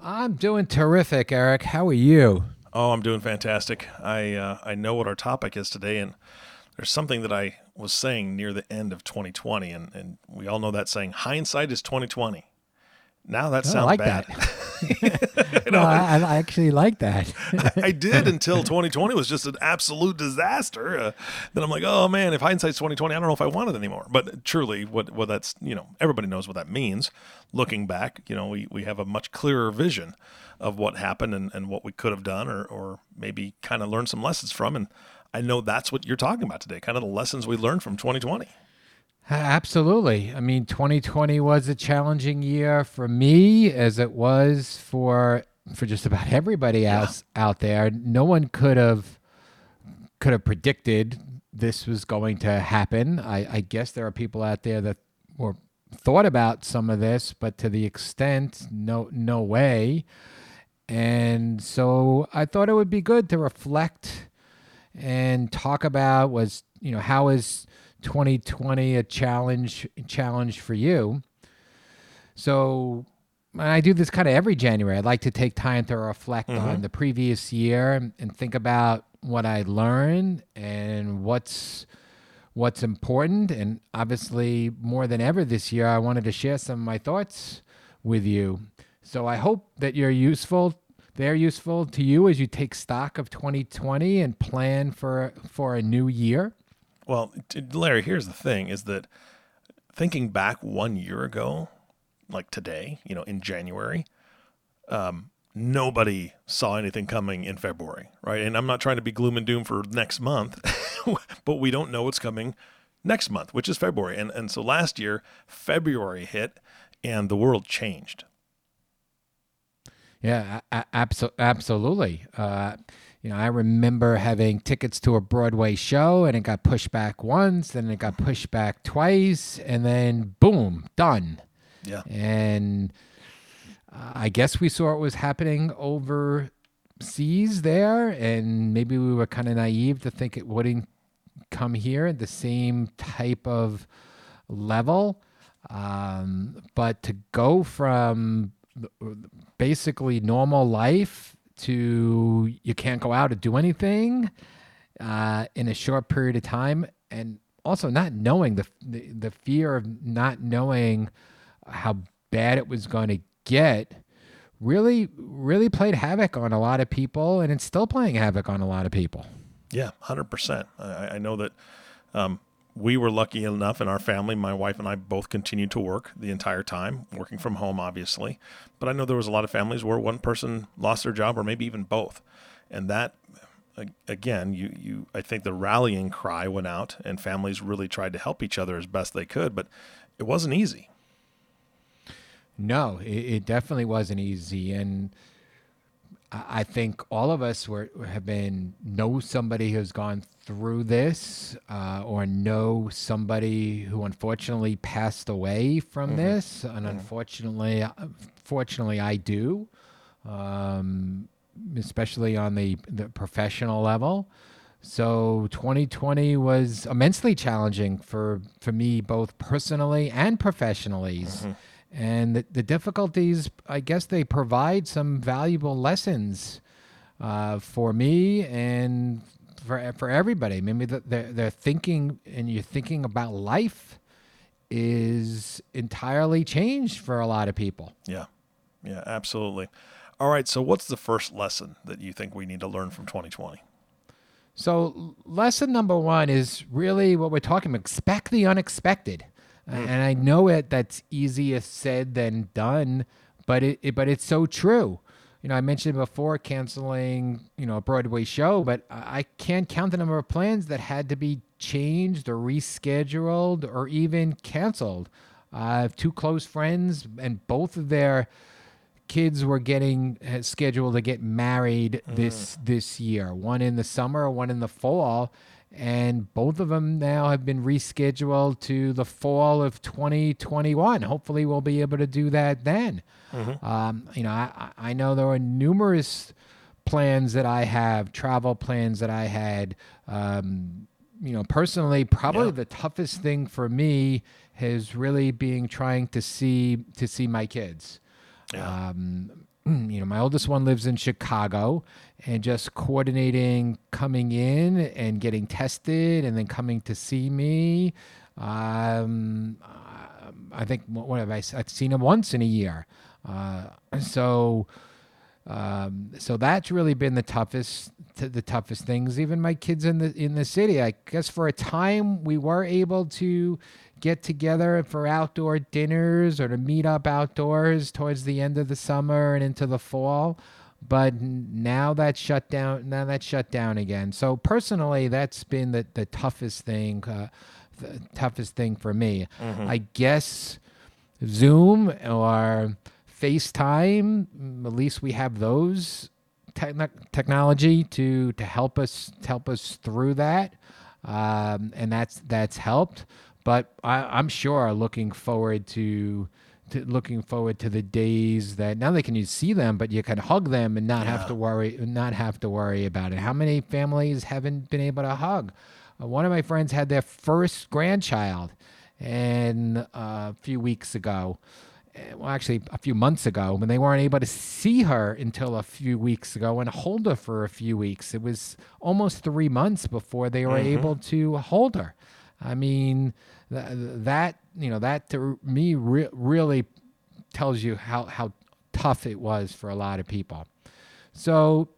I'm doing terrific, Eric. How are you? Oh, I'm doing fantastic. I uh, I know what our topic is today, and there's something that I was saying near the end of 2020, and, and we all know that saying, hindsight is 2020. Now that Oh, I sounds like bad. that. no, I, I actually like that. I did until 2020 was just an absolute disaster. Uh, then I'm like, oh man, if hindsight's 2020, I don't know if I want it anymore. But truly, what what that's you know everybody knows what that means. Looking back, you know, we, we have a much clearer vision of what happened and, and what we could have done, or or maybe kind of learn some lessons from. And I know that's what you're talking about today, kind of the lessons we learned from 2020. Absolutely. I mean, 2020 was a challenging year for me as it was for for just about everybody else out there. No one could have could have predicted this was going to happen. I, I guess there are people out there that were thought about some of this, but to the extent, no no way. And so I thought it would be good to reflect and talk about was you know how is 2020 a challenge challenge for you. So i do this kind of every january. I'd like to take time to reflect mm-hmm. on the previous year and, and think about what i learned and what's what's important. And obviously more than ever this year i wanted to share some of my thoughts with you. So i hope that you're useful they're useful to you as you take stock of 2020 and plan for for a new year Well, Larry, here's the thing: is that thinking back one year ago, like today, you know, in January, um, nobody saw anything coming in February, right? And I'm not trying to be gloom and doom for next month, but we don't know what's coming next month, which is February. And and so last year, February hit, and the world changed. Yeah, a- a- abso- absolutely. Uh, you know, I remember having tickets to a Broadway show, and it got pushed back once, then it got pushed back twice, and then boom, done. Yeah. And uh, I guess we saw it was happening overseas there, and maybe we were kind of naive to think it wouldn't come here at the same type of level. Um, but to go from basically normal life to you can't go out and do anything uh, in a short period of time, and also not knowing the, the the fear of not knowing how bad it was going to get really really played havoc on a lot of people and it's still playing havoc on a lot of people Yeah, hundred percent. I, I know that um, we were lucky enough in our family. My wife and I both continued to work the entire time, working from home, obviously. But I know there was a lot of families where one person lost their job, or maybe even both, and that. Again, you, you, I think the rallying cry went out, and families really tried to help each other as best they could, but it wasn't easy. No, it, it definitely wasn't easy, and I I think all of us were have been know somebody who's gone through this, uh, or know somebody who unfortunately passed away from this, and unfortunately, uh, fortunately, I do, um, especially on the the professional level. So 2020 was immensely challenging for for me both personally and professionally. And the, the difficulties, I guess they provide some valuable lessons uh, for me and for for everybody. Maybe the, they're thinking and you're thinking about life is entirely changed for a lot of people. Yeah, yeah, absolutely. All right, so what's the first lesson that you think we need to learn from 2020? So, lesson number one is really what we're talking about expect the unexpected. And I know it that's easier said than done, but it, it but it's so true. You know, I mentioned before canceling, you know, a Broadway show, but I can't count the number of plans that had to be changed or rescheduled or even canceled. I have two close friends, and both of their kids were getting uh, scheduled to get married Mm. this this year. One in the summer, one in the fall, and both of them now have been rescheduled to the fall of 2021. Hopefully, we'll be able to do that then. Um, you know, I, I I know there are numerous plans that I have, travel plans that I had. Um, you know, personally, probably Yeah. the toughest thing for me has really being trying to see to see my kids. Yeah. Um, you know, my oldest one lives in Chicago, and just coordinating coming in and getting tested, and then coming to see me. Um, I think what have I've seen him once in a year. Uh, so, um, so that's really been the toughest, the toughest things. Even my kids in the in the city. I guess for a time we were able to get together for outdoor dinners or to meet up outdoors towards the end of the summer and into the fall. But now that's shut down. Now that's shut down again. So personally, that's been the the toughest thing. Uh, the toughest thing for me. I guess Zoom or FaceTime. At least we have those techn technology to to help us to help us through that, um, and that's that's helped. But I, I'm sure looking forward to. To looking forward to the days that now they can you see them, but you can hug them and not have to worry, not have to worry about it. How many families haven't been able to hug? Uh, one of my friends had their first grandchild, and uh, a few weeks ago, eh, well, actually a few months ago, when they weren't able to see her until a few weeks ago and hold her for a few weeks. It was almost three months before they were able to hold her. I mean, th- that you know that to me re- really tells you how how tough it was for a lot of people. So,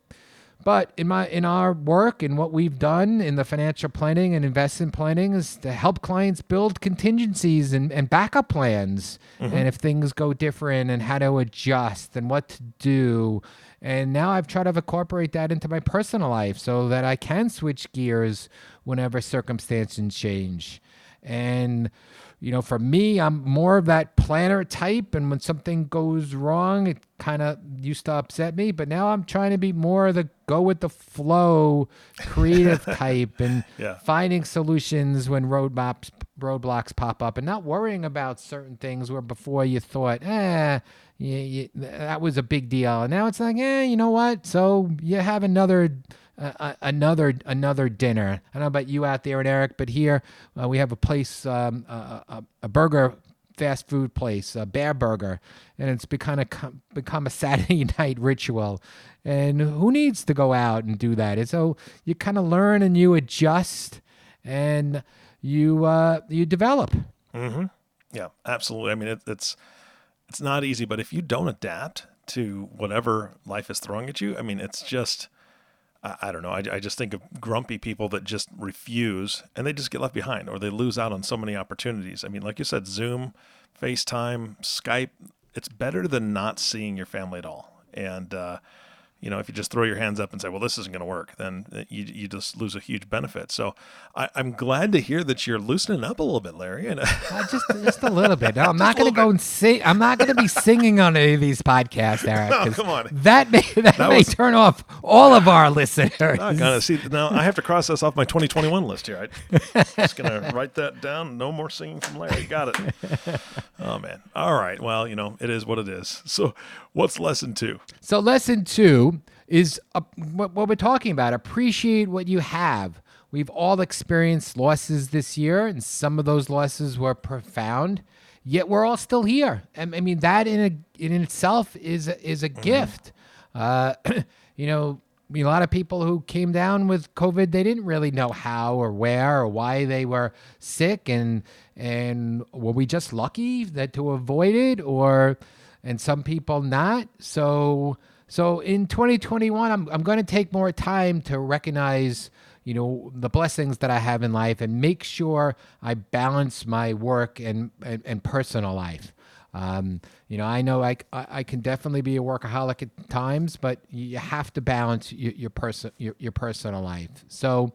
but in my in our work and what we've done in the financial planning and investment planning is to help clients build contingencies and, and backup plans mm-hmm. and if things go different and how to adjust and what to do. And now I've tried to incorporate that into my personal life so that I can switch gears whenever circumstances change. And you know, for me, I'm more of that planner type. And when something goes wrong, it kind of used to upset me. But now I'm trying to be more of the go with the flow, creative type, and Yeah. finding solutions when roadblocks roadblocks pop up, and not worrying about certain things where before you thought, eh. You, you, that was a big deal, and now it's like, eh, you know what? So you have another uh, another another dinner. I don't know about you out there and Eric, but here uh, we have a place, um, a, a, a burger fast food place, a Bareburger, and it's become a become a Saturday night ritual. And who needs to go out and do that? And so you kind of learn and you adjust, and you uh, you develop. Mm-hmm. Yeah, absolutely. I mean, it, it's it's not easy, but if you don't adapt to whatever life is throwing at you, I mean, it's just I, I don't know. I, I just think of grumpy people that just refuse and they just get left behind, or they lose out on so many opportunities. I mean, like you said, Zoom, FaceTime, Skype. It's better than not seeing your family at all. And uh, you know, if you just throw your hands up and say, "Well, this isn't going to work," then you you just lose a huge benefit. So, I, I'm glad to hear that you're loosening up a little bit, Larry. And Uh, just just a little bit. No, I'm not going to go and sing. I'm not going to be singing on any of these podcasts, Eric. 'cause come on. That may that, may was- turn off all of our listeners. I gotta see now. I have to cross this off my 2021 list here. I am just gonna write that down. No more singing from Larry. Got it. Oh man. All right. Well, you know, it is what it is. So, what's lesson two? So lesson two is uh, what, what we're talking about. Appreciate what you have. We've all experienced losses this year, and some of those losses were profound. Yet we're all still here. And I mean that in a in itself is a, is a gift. Uh, you know, I mean, a lot of people who came down with COVID, they didn't really know how or where or why they were sick, and and were we just lucky that to avoid it, or and some people not. So so in 2021, I'm I'm going to take more time to recognize you know the blessings that I have in life and make sure I balance my work and and, and personal life. Um, you know, I know I, I can definitely be a workaholic at times, but you have to balance your, your person your, your personal life. So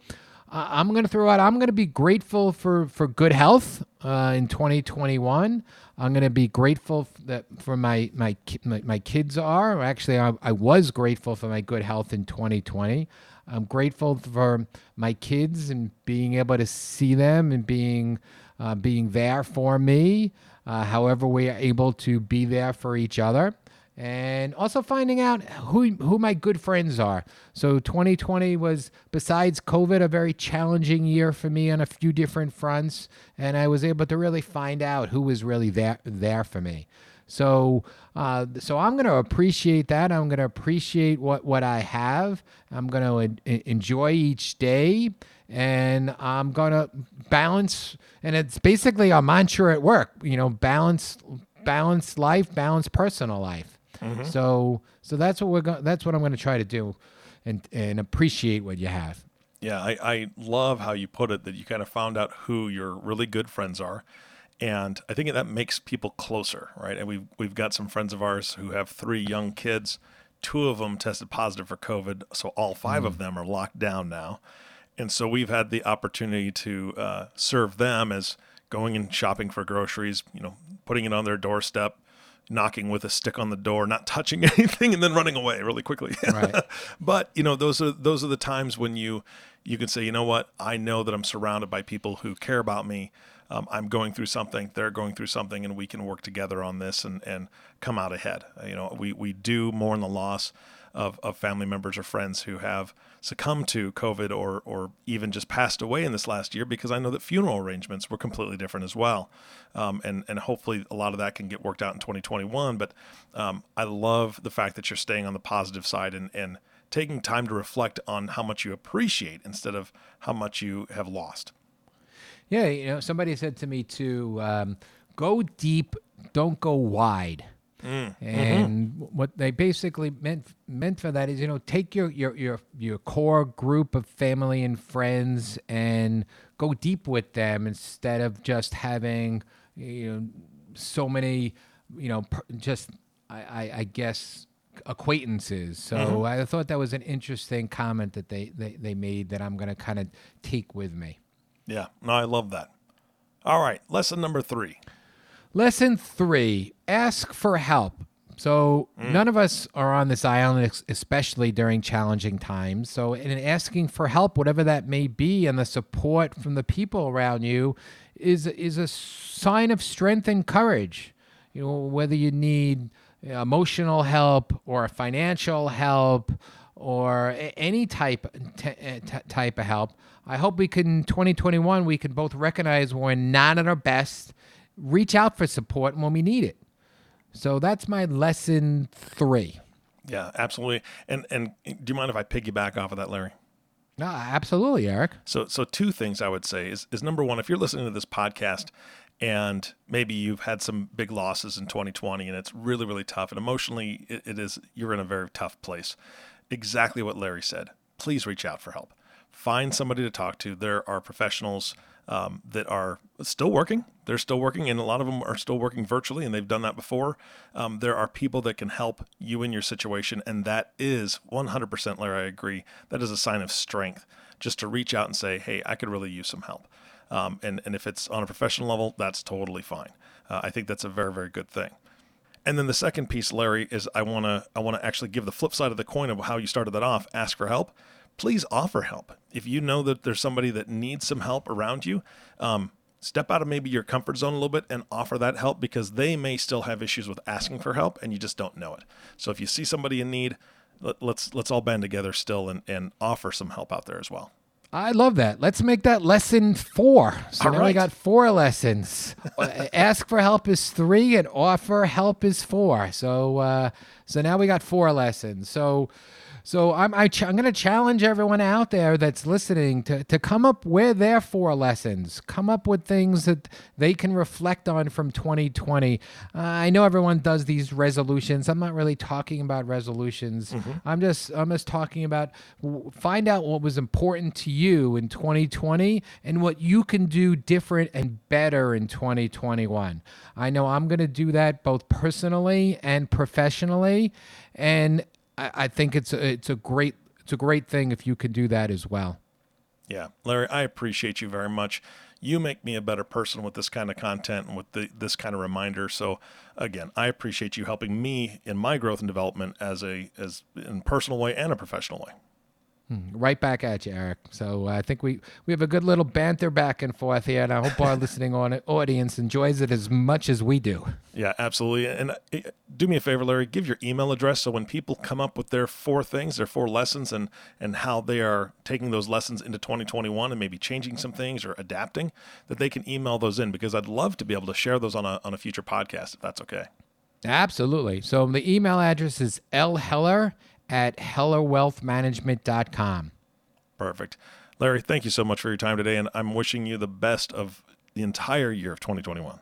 I'm going to throw out. I'm going to be grateful for for good health uh, in 2021. I'm going to be grateful that for my my my, my kids are. Actually, I, I was grateful for my good health in 2020. I'm grateful for my kids and being able to see them and being uh, being there for me. Uh, however, we are able to be there for each other and also finding out who who my good friends are. So 2020 was besides COVID a very challenging year for me on a few different fronts and I was able to really find out who was really there there for me. So uh, so I'm going to appreciate that. I'm going to appreciate what what I have. I'm going to enjoy each day and I'm going to balance and it's basically a mantra at work, you know, balance balance life, balance personal life. So so that's what we're going that's what I'm going to try to do and and appreciate what you have. Yeah, I, I love how you put it that you kind of found out who your really good friends are. And I think that makes people closer, right? And we've, we've got some friends of ours who have three young kids. Two of them tested positive for COVID. So all 5 of them are locked down now. And so we've had the opportunity to uh, serve them as going and shopping for groceries, you know, putting it on their doorstep, knocking with a stick on the door, not touching anything, and then running away really quickly. Right. but you know, those are those are the times when you you can say, you know what, I know that I'm surrounded by people who care about me. Um, I'm going through something, they're going through something, and we can work together on this and and come out ahead. Uh, You know, we we do mourn the loss of, of family members or friends who have succumbed to COVID or or even just passed away in this last year because I know that funeral arrangements were completely different as well, um, and and hopefully a lot of that can get worked out in 2021. But um, I love the fact that you're staying on the positive side and and taking time to reflect on how much you appreciate instead of how much you have lost. Yeah, you know, somebody said to me to um, go deep, don't go wide. Mm-hmm. And what they basically meant meant for that is, you know, take your your your your core group of family and friends and go deep with them instead of just having, you know, so many, you know, per, just I, I, I guess acquaintances. So mm-hmm. I thought that was an interesting comment that they they, they made that I'm going to kind of take with me. Yeah, no, I love that. All right, lesson number three. Lesson three ask for help. So, none of us are on this island, especially during challenging times. So, in asking for help, whatever that may be, and the support from the people around you is, is a sign of strength and courage. You know, whether you need emotional help or financial help or any type t- uh, t- type of help. I hope we can 2021 we can both recognize when we're not at our best, reach out for support when we need it. So that's my lesson 3. Yeah, absolutely. And and do you mind if I piggyback off of that, Larry? Ah, absolutely, Eric. So, so two things I would say is, is number one, if you're listening to this podcast and maybe you've had some big losses in 2020 and it's really, really tough and emotionally it, it is, you're in a very tough place. Exactly what Larry said. Please reach out for help. Find somebody to talk to. There are professionals um, that are still working. They're still working, and a lot of them are still working virtually, and they've done that before. Um, there are people that can help you in your situation, and that is 100%, Larry, I agree. That is a sign of strength just to reach out and say, hey, I could really use some help. Um, and, and if it's on a professional level, that's totally fine. Uh, I think that's a very, very good thing. And then the second piece, Larry, is I want to I want to actually give the flip side of the coin of how you started that off. Ask for help. Please offer help. If you know that there's somebody that needs some help around you, um, step out of maybe your comfort zone a little bit and offer that help because they may still have issues with asking for help and you just don't know it. So if you see somebody in need, let, let's let's all band together still and, and offer some help out there as well. I love that. Let's make that lesson four. So All now we got four lessons. Ask for help is three, and offer help is four. So, uh, so now we got four lessons. So, so I'm I ch- I'm going to challenge everyone out there that's listening to to come up with their four lessons. Come up with things that they can reflect on from 2020. Uh, I know everyone does these resolutions. I'm not really talking about resolutions. I'm just I'm just talking about w- find out what was important to you in 2020 and what you can do different and better in 2021. I know I'm going to do that both personally and professionally, and I, I think it's a, it's a great it's a great thing if you can do that as well. Yeah, Larry, I appreciate you very much. You make me a better person with this kind of content and with the, this kind of reminder. So, again, I appreciate you helping me in my growth and development as a as in personal way and a professional way. Right back at you, Eric. So uh, I think we, we have a good little banter back and forth here, and I hope our listening on audience enjoys it as much as we do. Yeah, absolutely. And uh, do me a favor, Larry, give your email address so when people come up with their four things, their four lessons, and and how they are taking those lessons into 2021 and maybe changing some things or adapting, that they can email those in because I'd love to be able to share those on a on a future podcast if that's okay. Absolutely. So the email address is lheller at hellerwealthmanagement.com. Perfect. Larry, thank you so much for your time today, and I'm wishing you the best of the entire year of 2021.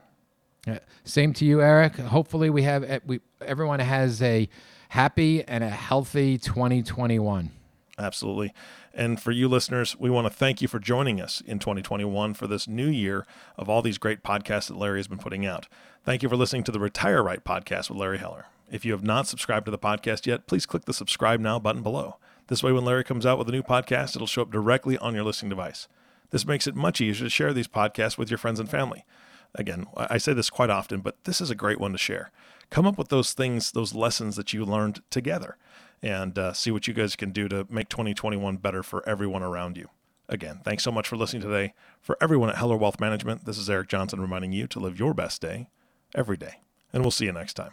Uh, same to you, Eric. Hopefully, we have uh, we everyone has a happy and a healthy 2021. Absolutely. And for you listeners, we want to thank you for joining us in 2021 for this new year of all these great podcasts that Larry has been putting out. Thank you for listening to the Retire Right podcast with Larry Heller. If you have not subscribed to the podcast yet, please click the subscribe now button below. This way, when Larry comes out with a new podcast, it'll show up directly on your listening device. This makes it much easier to share these podcasts with your friends and family. Again, I say this quite often, but this is a great one to share. Come up with those things, those lessons that you learned together, and uh, see what you guys can do to make 2021 better for everyone around you. Again, thanks so much for listening today. For everyone at Heller Wealth Management, this is Eric Johnson reminding you to live your best day every day. And we'll see you next time.